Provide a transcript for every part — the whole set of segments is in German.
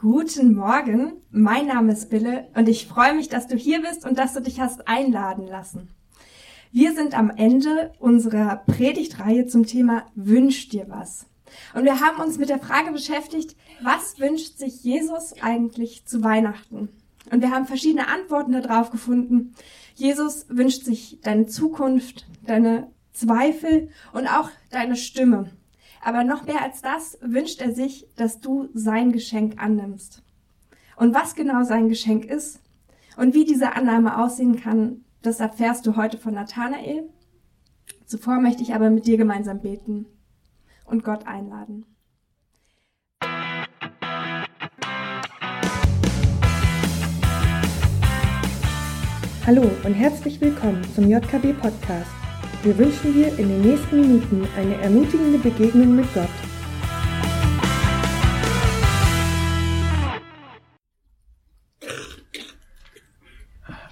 Guten Morgen, mein Name ist Bille und ich freue mich, dass du hier bist und dass du dich hast einladen lassen. Wir sind am Ende unserer Predigtreihe zum Thema Wünsch dir was. Und wir haben uns mit der Frage beschäftigt, was wünscht sich Jesus eigentlich zu Weihnachten? Und wir haben verschiedene Antworten darauf gefunden. Jesus wünscht sich deine Zukunft, deine Zweifel und auch deine Stimme. Aber noch mehr als das wünscht er sich, dass du sein Geschenk annimmst. Und was genau sein Geschenk ist und wie diese Annahme aussehen kann, das erfährst du heute von Nathanael. Zuvor möchte ich aber mit dir gemeinsam beten und Gott einladen. Hallo und herzlich willkommen zum JKB Podcast. Wir wünschen dir in den nächsten Minuten eine ermutigende Begegnung mit Gott.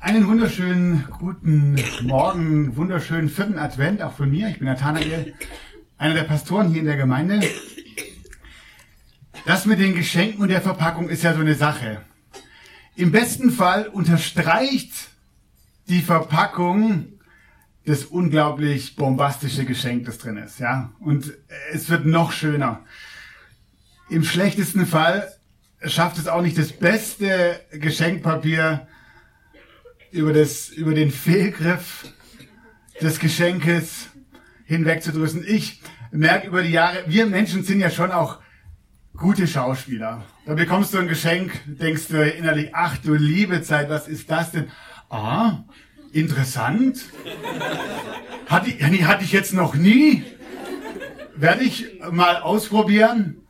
Einen wunderschönen guten Morgen, wunderschönen vierten Advent auch von mir. Ich bin Nathanael, einer der Pastoren hier in der Gemeinde. Das mit den Geschenken und der Verpackung ist ja so eine Sache. Im besten Fall unterstreicht die Verpackung das unglaublich bombastische Geschenk, das drin ist, ja. Und es wird noch schöner. Im schlechtesten Fall schafft es auch nicht das beste Geschenkpapier über das, über den Fehlgriff des Geschenkes hinwegzudrüssen. Ich merke über die Jahre, wir Menschen sind ja schon auch gute Schauspieler. Da bekommst du ein Geschenk, denkst du innerlich, ach du liebe Zeit, was ist das denn? Ah, interessant. Hatte ich, hatte ich jetzt noch nie. Werde ich mal ausprobieren.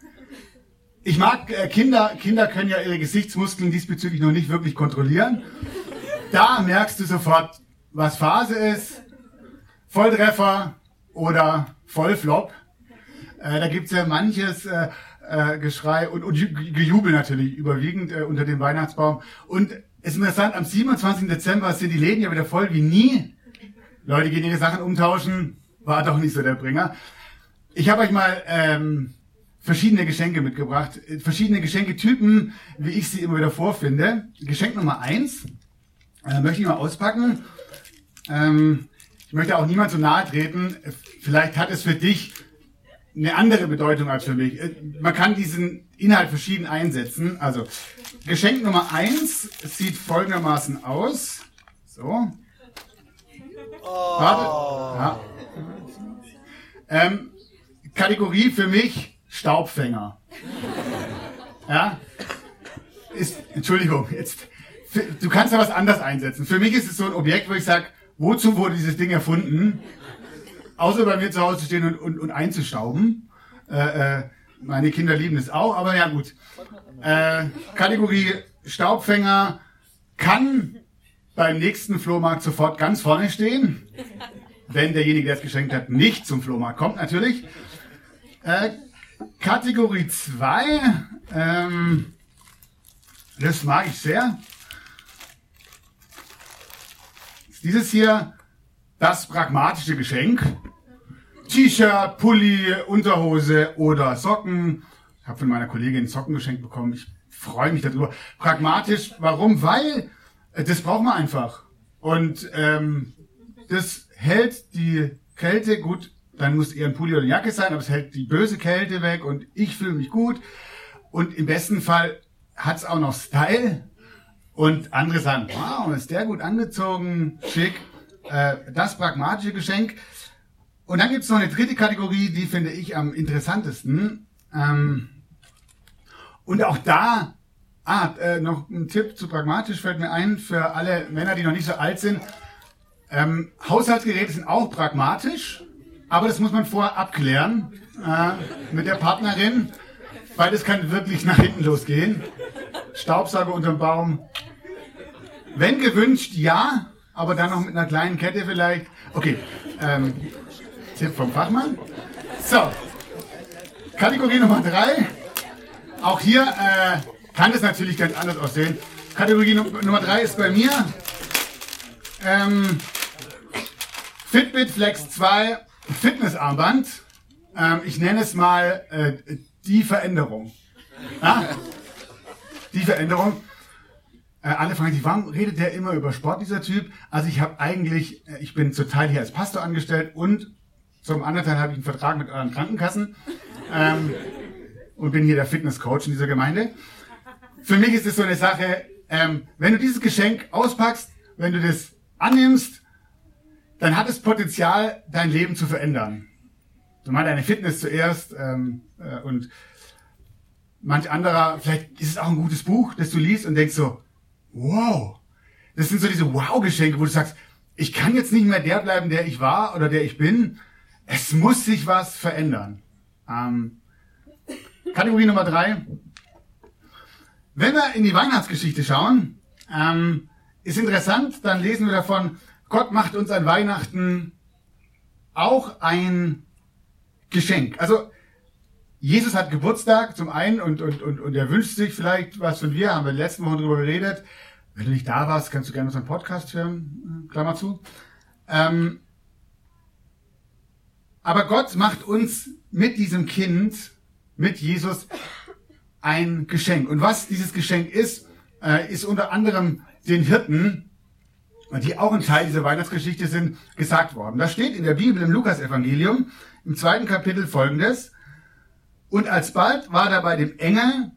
Ich mag äh, Kinder, Kinder können ja ihre Gesichtsmuskeln diesbezüglich noch nicht wirklich kontrollieren. Da merkst du sofort, was Phase ist. Volltreffer oder Vollflop. Äh, da gibt's ja manches äh, äh, Geschrei und, und Gejubel natürlich überwiegend äh, unter dem Weihnachtsbaum. Und ist interessant, am 27. Dezember sind die Läden ja wieder voll wie nie. Leute gehen ihre Sachen umtauschen. War doch nicht so der Bringer. Ich habe euch mal ähm, verschiedene Geschenke mitgebracht. Verschiedene Geschenketypen, wie ich sie immer wieder vorfinde. Geschenk Nummer eins äh, möchte ich mal auspacken. Ähm, ich möchte auch niemand zu nahe treten. Vielleicht hat es für dich eine andere Bedeutung als für mich. Äh, man kann diesen Inhalt verschieden einsetzen. Also Geschenk Nummer eins sieht folgendermaßen aus. So. Oh. Warte. Ja. Ähm, Kategorie für mich Staubfänger. Ja. Ist, Entschuldigung, jetzt. Du kannst da was anders einsetzen. Für mich ist es so ein Objekt, wo ich sage, wozu wurde dieses Ding erfunden? Außer bei mir zu Hause zu stehen und, und, und einzustauben. Äh, äh, meine Kinder lieben es auch, aber ja gut. Äh, Kategorie Staubfänger kann beim nächsten Flohmarkt sofort ganz vorne stehen. Wenn derjenige, der es geschenkt hat, nicht zum Flohmarkt kommt, natürlich. Äh, Kategorie 2, ähm, das mag ich sehr. Dieses hier, das pragmatische Geschenk. T-Shirt, Pulli, Unterhose oder Socken. Ich habe von meiner Kollegin Socken geschenkt bekommen. Ich freue mich darüber. Pragmatisch, warum? Weil äh, das braucht man einfach. Und ähm, das hält die Kälte gut. Dann muss eher ein Pulli oder eine Jacke sein, aber es hält die böse Kälte weg und ich fühle mich gut. Und im besten Fall hat's auch noch Style. Und andere sagen, wow, ist der gut angezogen, schick. Äh, das pragmatische Geschenk. Und dann gibt's noch eine dritte Kategorie, die finde ich am interessantesten. Ähm, und auch da, ah, äh, noch ein Tipp zu pragmatisch fällt mir ein für alle Männer, die noch nicht so alt sind. Ähm, Haushaltsgeräte sind auch pragmatisch, aber das muss man vorher abklären äh, mit der Partnerin, weil das kann wirklich nach hinten losgehen. Staubsauger unterm Baum. Wenn gewünscht, ja, aber dann noch mit einer kleinen Kette vielleicht. Okay, ähm, Tipp vom Fachmann. So, Kategorie Nummer drei. Auch hier äh, kann es natürlich ganz anders aussehen. Kategorie Nummer drei ist bei mir ähm, Fitbit Flex 2 Fitnessarmband. Ähm, ich nenne es mal äh, die Veränderung. Ja? die Veränderung. Äh, alle fragen sich, warum redet der immer über Sport, dieser Typ? Also ich habe eigentlich, äh, ich bin zum Teil hier als Pastor angestellt und zum anderen habe ich einen Vertrag mit euren Krankenkassen ähm, und bin hier der Fitnesscoach in dieser Gemeinde. Für mich ist es so eine Sache, ähm, wenn du dieses Geschenk auspackst, wenn du das annimmst, dann hat es Potenzial, dein Leben zu verändern. Du meinst deine Fitness zuerst ähm, äh, und manch anderer, vielleicht ist es auch ein gutes Buch, das du liest und denkst so, wow. Das sind so diese Wow-Geschenke, wo du sagst, ich kann jetzt nicht mehr der bleiben, der ich war oder der ich bin. Es muss sich was verändern. Ähm, Kategorie Nummer drei. Wenn wir in die Weihnachtsgeschichte schauen, ähm, ist interessant, dann lesen wir davon, Gott macht uns an Weihnachten auch ein Geschenk. Also Jesus hat Geburtstag zum einen und, und, und, und er wünscht sich vielleicht was von dir, haben wir letzten Wochen drüber geredet. Wenn du nicht da warst, kannst du gerne unseren Podcast hören, Klammer zu. Ähm, aber Gott macht uns mit diesem Kind, mit Jesus, ein Geschenk. Und was dieses Geschenk ist, äh, ist unter anderem den Hirten, die auch ein Teil dieser Weihnachtsgeschichte sind, gesagt worden. Da steht in der Bibel im Lukas-Evangelium im zweiten Kapitel folgendes. Und alsbald war da bei dem Engel,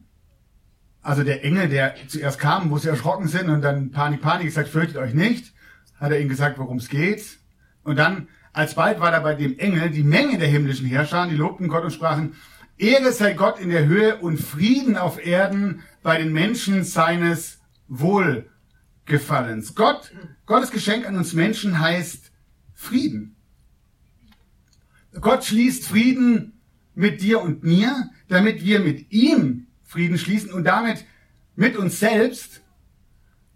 also der Engel, der zuerst kam, wo sie erschrocken sind und dann Panik, Panik gesagt, fürchtet euch nicht, hat er ihnen gesagt, worum es geht. Und dann Alsbald war da bei dem Engel die Menge der himmlischen Herrscher, die lobten Gott und sprachen, Ehre sei Gott in der Höhe und Frieden auf Erden bei den Menschen seines Wohlgefallens. Gott, Gottes Geschenk an uns Menschen heißt Frieden. Gott schließt Frieden mit dir und mir, damit wir mit ihm Frieden schließen und damit mit uns selbst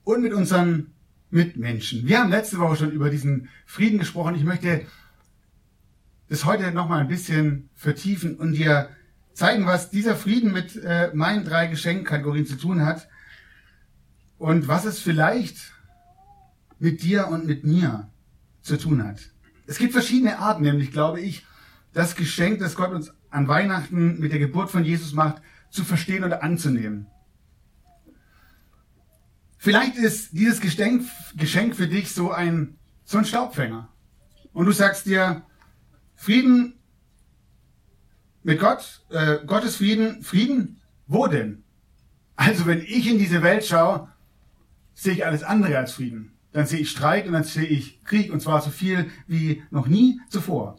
und mit unseren Mitmenschen. Wir haben letzte Woche schon über diesen Frieden gesprochen. Ich möchte das heute nochmal ein bisschen vertiefen und dir zeigen, was dieser Frieden mit äh, meinen drei Geschenkkategorien zu tun hat und was es vielleicht mit dir und mit mir zu tun hat. Es gibt verschiedene Arten, nämlich glaube ich, das Geschenk, das Gott uns an Weihnachten mit der Geburt von Jesus macht, zu verstehen oder anzunehmen. Vielleicht ist dieses Geschenk, Geschenk für dich so ein, so ein Staubfänger. Und du sagst dir, Frieden mit Gott, äh, Gottes Frieden, Frieden, wo denn? Also wenn ich in diese Welt schaue, sehe ich alles andere als Frieden. Dann sehe ich Streit und dann sehe ich Krieg und zwar so viel wie noch nie zuvor.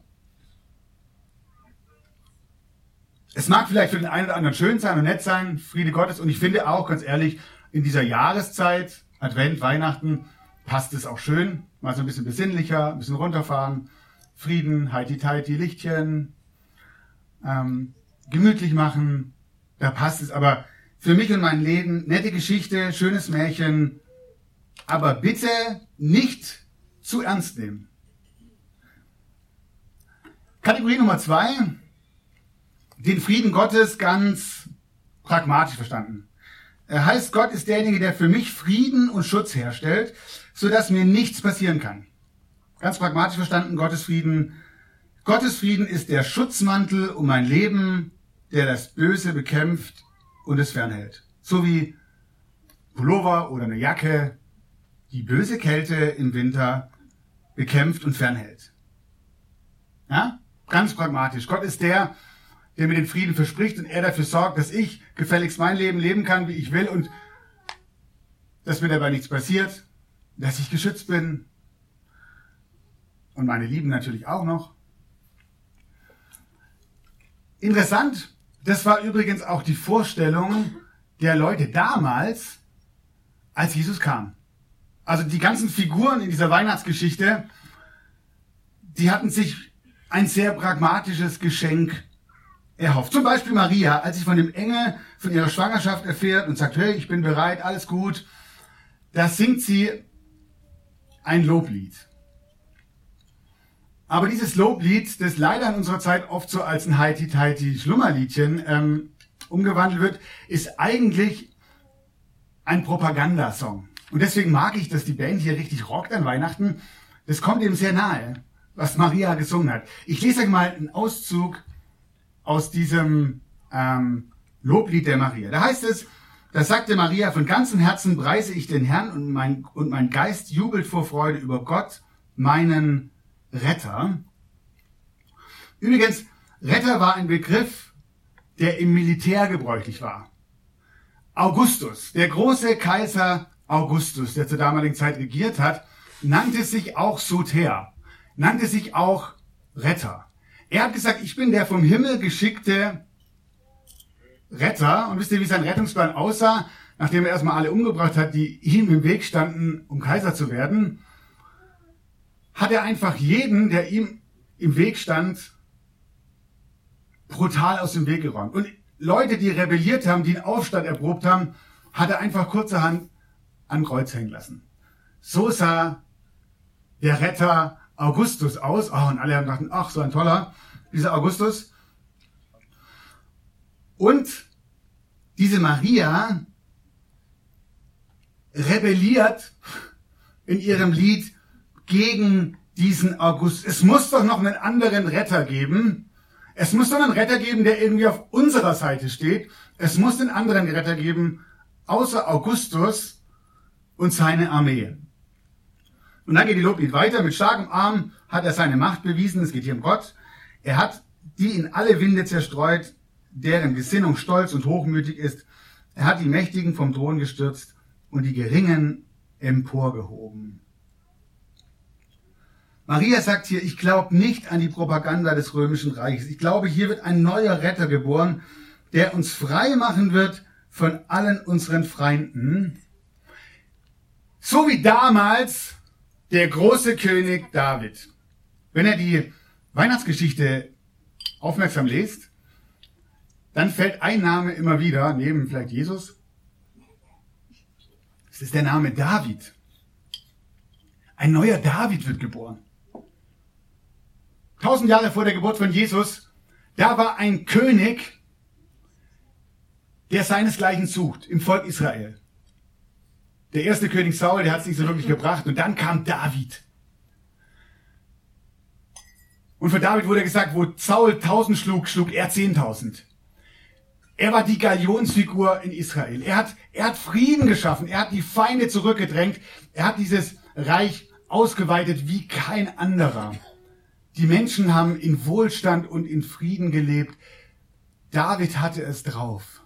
Es mag vielleicht für den einen oder anderen schön sein und nett sein, Friede Gottes und ich finde auch, ganz ehrlich, in dieser Jahreszeit, Advent, Weihnachten, passt es auch schön. Mal so ein bisschen besinnlicher, ein bisschen runterfahren. Frieden, heiti teiti, Lichtchen, ähm, gemütlich machen. Da passt es. Aber für mich und mein Leben, nette Geschichte, schönes Märchen. Aber bitte nicht zu ernst nehmen. Kategorie Nummer zwei. Den Frieden Gottes ganz pragmatisch verstanden. Er heißt, Gott ist derjenige, der für mich Frieden und Schutz herstellt, sodass mir nichts passieren kann. Ganz pragmatisch verstanden, Gottes Frieden. Gottes Frieden ist der Schutzmantel um mein Leben, der das Böse bekämpft und es fernhält. So wie Pullover oder eine Jacke die böse Kälte im Winter bekämpft und fernhält. Ja? Ganz pragmatisch. Gott ist der, der mir den Frieden verspricht und er dafür sorgt, dass ich gefälligst mein Leben leben kann, wie ich will und dass mir dabei nichts passiert, dass ich geschützt bin und meine Lieben natürlich auch noch. Interessant, das war übrigens auch die Vorstellung der Leute damals, als Jesus kam. Also die ganzen Figuren in dieser Weihnachtsgeschichte, die hatten sich ein sehr pragmatisches Geschenk erhofft. Zum Beispiel Maria, als sie von dem Engel von ihrer Schwangerschaft erfährt und sagt, hey, ich bin bereit, alles gut, da singt sie ein Loblied. Aber dieses Loblied, das leider in unserer Zeit oft so als ein Heiti-Teiti-Schlummerliedchen ähm, umgewandelt wird, ist eigentlich ein Propagandasong. Und deswegen mag ich, dass die Band hier richtig rockt an Weihnachten. Das kommt eben sehr nahe, was Maria gesungen hat. Ich lese euch mal einen Auszug aus diesem ähm, Loblied der Maria. Da heißt es, Da sagte Maria, von ganzem Herzen preise ich den Herrn und mein, und mein Geist jubelt vor Freude über Gott, meinen Retter. Übrigens, Retter war ein Begriff, der im Militär gebräuchlich war. Augustus, der große Kaiser Augustus, der zur damaligen Zeit regiert hat, nannte sich auch Soter, nannte sich auch Retter. Er hat gesagt, ich bin der vom Himmel geschickte Retter. Und wisst ihr, wie sein Rettungsplan aussah? Nachdem er erstmal alle umgebracht hat, die ihm im Weg standen, um Kaiser zu werden, hat er einfach jeden, der ihm im Weg stand, brutal aus dem Weg geräumt. Und Leute, die rebelliert haben, die einen Aufstand erprobt haben, hat er einfach kurzerhand an Kreuz hängen lassen. So sah der Retter Augustus aus. Oh, und alle haben gedacht, ach, so ein toller, dieser Augustus. Und diese Maria rebelliert in ihrem Lied gegen diesen August. Es muss doch noch einen anderen Retter geben. Es muss doch einen Retter geben, der irgendwie auf unserer Seite steht. Es muss einen anderen Retter geben, außer Augustus und seine Armee. Und dann geht die Loblied weiter. Mit starkem Arm hat er seine Macht bewiesen. Es geht hier um Gott. Er hat die in alle Winde zerstreut deren Gesinnung stolz und hochmütig ist. Er hat die Mächtigen vom Thron gestürzt und die Geringen emporgehoben. Maria sagt hier, ich glaube nicht an die Propaganda des römischen Reiches. Ich glaube, hier wird ein neuer Retter geboren, der uns frei machen wird von allen unseren Feinden. So wie damals der große König David. Wenn er die Weihnachtsgeschichte aufmerksam lest, dann fällt ein Name immer wieder, neben vielleicht Jesus. Es ist der Name David. Ein neuer David wird geboren. Tausend Jahre vor der Geburt von Jesus, da war ein König, der seinesgleichen sucht im Volk Israel. Der erste König Saul, der hat es nicht so wirklich gebracht. Und dann kam David. Und für David wurde gesagt, wo Saul tausend schlug, schlug er zehntausend. Er war die Galionsfigur in Israel. Er hat, er hat Frieden geschaffen. Er hat die Feinde zurückgedrängt. Er hat dieses Reich ausgeweitet wie kein anderer. Die Menschen haben in Wohlstand und in Frieden gelebt. David hatte es drauf.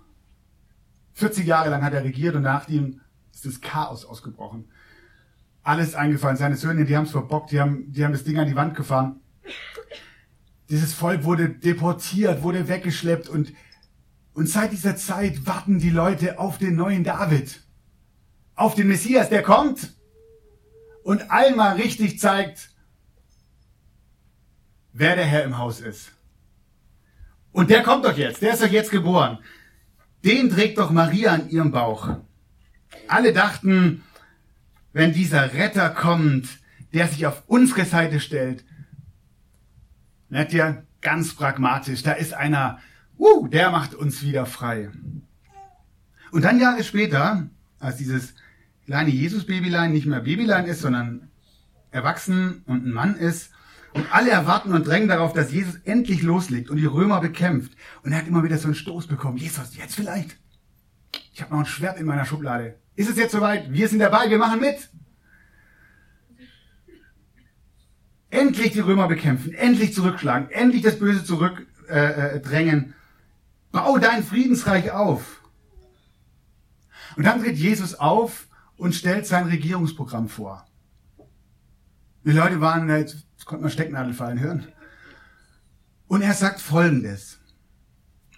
40 Jahre lang hat er regiert und nach ihm ist das Chaos ausgebrochen. Alles eingefallen. Seine Söhne, die haben es verbockt, die haben, die haben das Ding an die Wand gefahren. Dieses Volk wurde deportiert, wurde weggeschleppt und und seit dieser Zeit warten die Leute auf den neuen David. Auf den Messias, der kommt und einmal richtig zeigt, wer der Herr im Haus ist. Und der kommt doch jetzt, der ist doch jetzt geboren. Den trägt doch Maria an ihrem Bauch. Alle dachten, wenn dieser Retter kommt, der sich auf unsere Seite stellt, merkt ihr, ganz pragmatisch, da ist einer, uh, der macht uns wieder frei. Und dann Jahre später, als dieses kleine Jesus-Babylein nicht mehr Babylein ist, sondern erwachsen und ein Mann ist, und alle erwarten und drängen darauf, dass Jesus endlich loslegt und die Römer bekämpft. Und er hat immer wieder so einen Stoß bekommen. Jesus, jetzt vielleicht. Ich habe noch ein Schwert in meiner Schublade. Ist es jetzt soweit? Wir sind dabei, wir machen mit. Endlich die Römer bekämpfen, endlich zurückschlagen, endlich das Böse zurückdrängen. Äh, Bau dein Friedensreich auf. Und dann tritt Jesus auf und stellt sein Regierungsprogramm vor. Die Leute waren, jetzt konnte man Stecknadel fallen hören. Und er sagt Folgendes.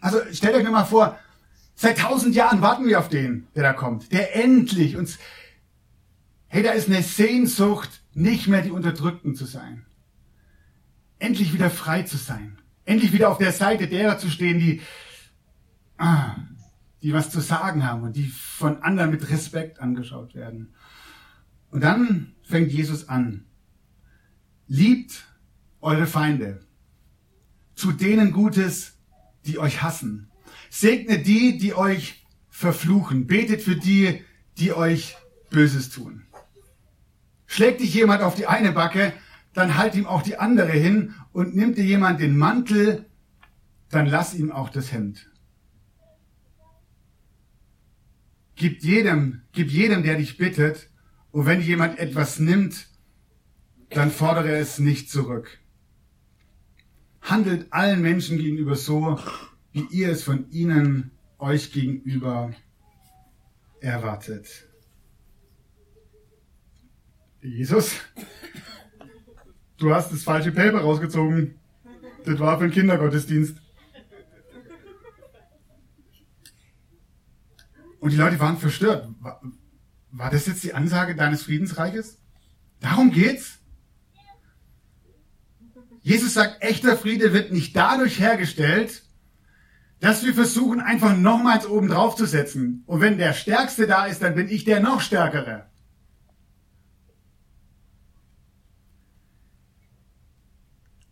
Also stellt euch mir mal vor, seit tausend Jahren warten wir auf den, der da kommt, der endlich uns, hey, da ist eine Sehnsucht, nicht mehr die Unterdrückten zu sein. Endlich wieder frei zu sein. Endlich wieder auf der Seite derer zu stehen, die, ah, die was zu sagen haben und die von anderen mit Respekt angeschaut werden. Und dann fängt Jesus an. Liebt eure Feinde. Zu denen Gutes, die euch hassen. Segnet die, die euch verfluchen. Betet für die, die euch Böses tun. Schlägt dich jemand auf die eine Backe, dann halt ihm auch die andere hin und nimmt dir jemand den Mantel, dann lass ihm auch das Hemd. Gib jedem, gib jedem, der dich bittet. Und wenn jemand etwas nimmt, dann fordere es nicht zurück. Handelt allen Menschen gegenüber so, wie ihr es von ihnen euch gegenüber erwartet. Jesus, du hast das falsche Paper rausgezogen. Das war für den Kindergottesdienst. Und die Leute waren verstört. War, das jetzt die Ansage deines Friedensreiches? Darum geht's? Jesus sagt, echter Friede wird nicht dadurch hergestellt, dass wir versuchen, einfach nochmals oben drauf zu setzen. Und wenn der Stärkste da ist, dann bin ich der noch Stärkere.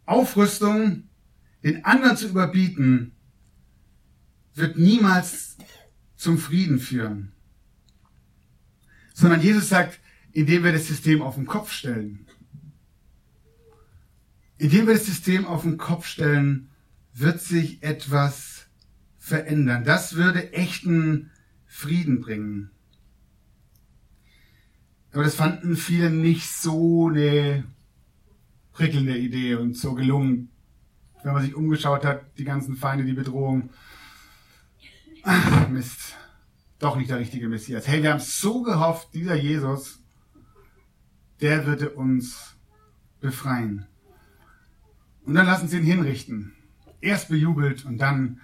Aufrüstung, den anderen zu überbieten, wird niemals zum Frieden führen. Sondern Jesus sagt, indem wir das System auf den Kopf stellen. Indem wir das System auf den Kopf stellen, wird sich etwas verändern. Das würde echten Frieden bringen. Aber das fanden viele nicht so eine prickelnde Idee und so gelungen. Wenn man sich umgeschaut hat, die ganzen Feinde, die Bedrohung. Ach, Mist. Doch nicht der richtige Messias. Hey, wir haben so gehofft, dieser Jesus, der würde uns befreien. Und dann lassen sie ihn hinrichten. Erst bejubelt und dann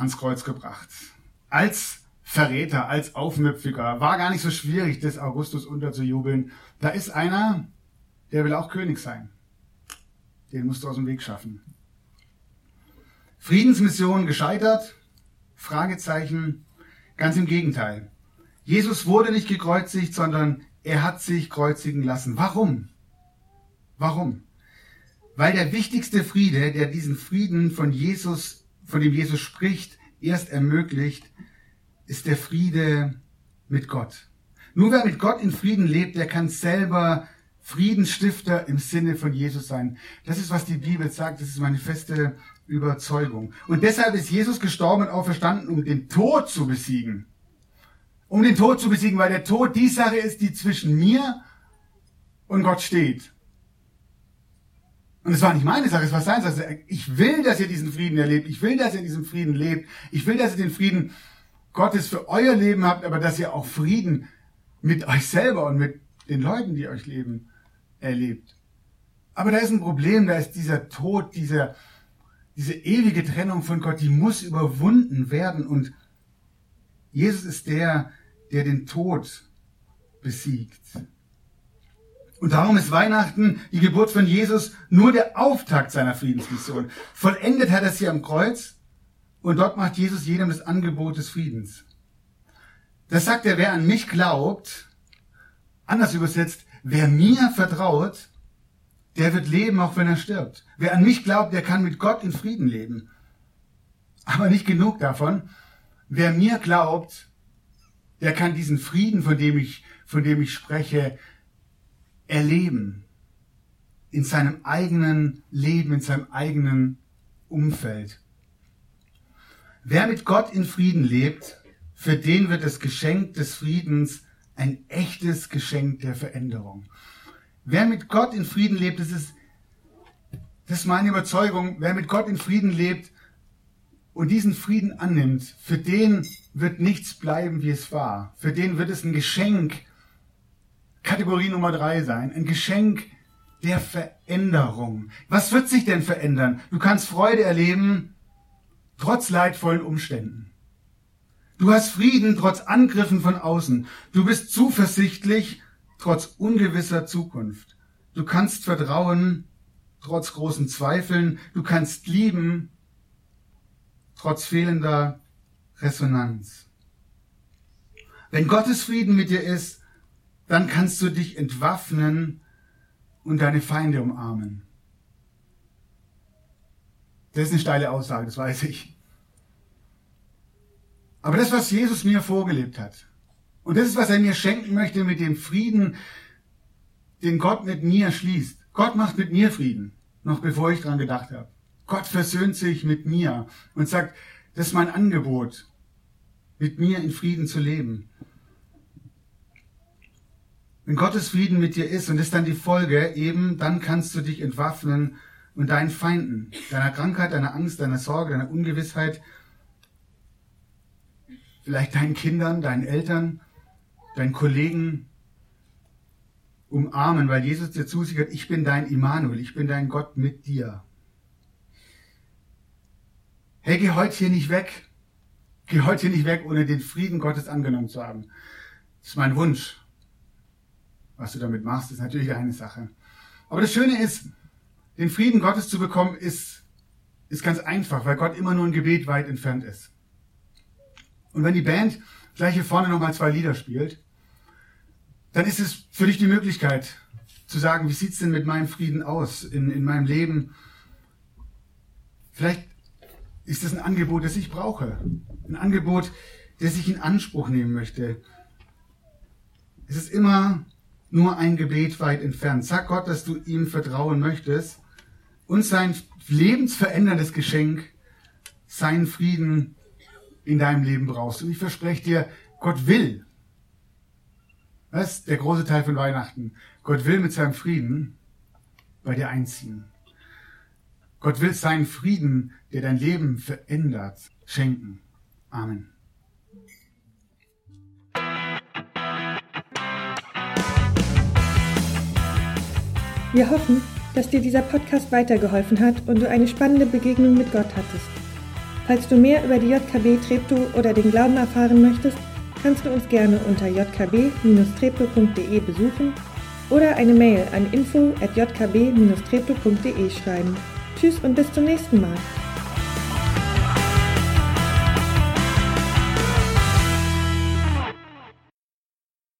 ans Kreuz gebracht. Als Verräter, als Aufmüpfiger. War gar nicht so schwierig, des Augustus unterzujubeln. Da ist einer, der will auch König sein. Den musst du aus dem Weg schaffen. Friedensmission gescheitert? Fragezeichen. Ganz im Gegenteil. Jesus wurde nicht gekreuzigt, sondern er hat sich kreuzigen lassen. Warum? Warum? Weil der wichtigste Friede, der diesen Frieden von Jesus, von dem Jesus spricht, erst ermöglicht, ist der Friede mit Gott. Nur wer mit Gott in Frieden lebt, der kann selber Friedensstifter im Sinne von Jesus sein. Das ist, was die Bibel sagt. Das ist meine feste Überzeugung. Und deshalb ist Jesus gestorben und auferstanden, um den Tod zu besiegen. Um den Tod zu besiegen, weil der Tod die Sache ist, die zwischen mir und Gott steht. Und es war nicht meine Sache, es war seine Sache. Ich will, dass ihr diesen Frieden erlebt. Ich will, dass ihr diesen Frieden lebt. Ich will, dass ihr den Frieden Gottes für euer Leben habt, aber dass ihr auch Frieden mit euch selber und mit den Leuten, die euch leben, erlebt. Aber da ist ein Problem, da ist dieser Tod, dieser, diese ewige Trennung von Gott, die muss überwunden werden. Und Jesus ist der, der den Tod besiegt. Und darum ist Weihnachten, die Geburt von Jesus, nur der Auftakt seiner Friedensmission. Vollendet hat er sie am Kreuz und dort macht Jesus jedem das Angebot des Friedens. Das sagt er, wer an mich glaubt, anders übersetzt, Wer mir vertraut, der wird leben, auch wenn er stirbt. Wer an mich glaubt, der kann mit Gott in Frieden leben. Aber nicht genug davon. Wer mir glaubt, der kann diesen Frieden, von dem ich, von dem ich spreche, erleben. In seinem eigenen Leben, in seinem eigenen Umfeld. Wer mit Gott in Frieden lebt, für den wird das Geschenk des Friedens ein echtes Geschenk der Veränderung. Wer mit Gott in Frieden lebt, das ist, das ist meine Überzeugung, wer mit Gott in Frieden lebt und diesen Frieden annimmt, für den wird nichts bleiben, wie es war. Für den wird es ein Geschenk, Kategorie Nummer drei sein, ein Geschenk der Veränderung. Was wird sich denn verändern? Du kannst Freude erleben, trotz leidvollen Umständen. Du hast Frieden trotz Angriffen von außen. Du bist zuversichtlich trotz ungewisser Zukunft. Du kannst vertrauen trotz großen Zweifeln. Du kannst lieben trotz fehlender Resonanz. Wenn Gottes Frieden mit dir ist, dann kannst du dich entwaffnen und deine Feinde umarmen. Das ist eine steile Aussage, das weiß ich. Aber das, was Jesus mir vorgelebt hat, und das ist, was er mir schenken möchte mit dem Frieden, den Gott mit mir schließt. Gott macht mit mir Frieden, noch bevor ich dran gedacht habe. Gott versöhnt sich mit mir und sagt, das ist mein Angebot. mit mir in Frieden zu leben. Wenn Gottes Frieden mit dir ist und ist dann die Folge, eben dann kannst du dich entwaffnen und deinen Feinden, deiner Krankheit, deiner Angst, deiner Sorge, deiner Ungewissheit, vielleicht deinen Kindern, deinen Eltern, deinen Kollegen umarmen, weil Jesus dir zusichert, ich bin dein Immanuel, ich bin dein Gott mit dir. Hey, geh heute hier nicht weg. Geh heute hier nicht weg, ohne den Frieden Gottes angenommen zu haben. Das ist mein Wunsch. Was du damit machst, ist natürlich eine Sache. Aber das Schöne ist, den Frieden Gottes zu bekommen, ist, ist ganz einfach, weil Gott immer nur ein Gebet weit entfernt ist. Und wenn die Band gleich hier vorne nochmal zwei Lieder spielt, dann ist es für dich die Möglichkeit zu sagen, wie sieht's denn mit meinem Frieden aus in, in meinem Leben? Vielleicht ist das ein Angebot, das ich brauche. Ein Angebot, das ich in Anspruch nehmen möchte. Es ist immer nur ein Gebet weit entfernt. Sag Gott, dass du ihm vertrauen möchtest und sein lebensveränderndes Geschenk, seinen Frieden in deinem Leben brauchst. Und ich verspreche dir, Gott will. Das ist der große Teil von Weihnachten. Gott will mit seinem Frieden bei dir einziehen. Gott will seinen Frieden, der dein Leben verändert, schenken. Amen. Wir hoffen, dass dir dieser Podcast weitergeholfen hat und du eine spannende Begegnung mit Gott hattest. Falls du mehr über die JKB Treptow oder den Glauben erfahren möchtest, kannst du uns gerne unter jkb-treptow.de besuchen oder eine Mail an info@jkb-treptow.de schreiben. Tschüss und bis zum nächsten Mal.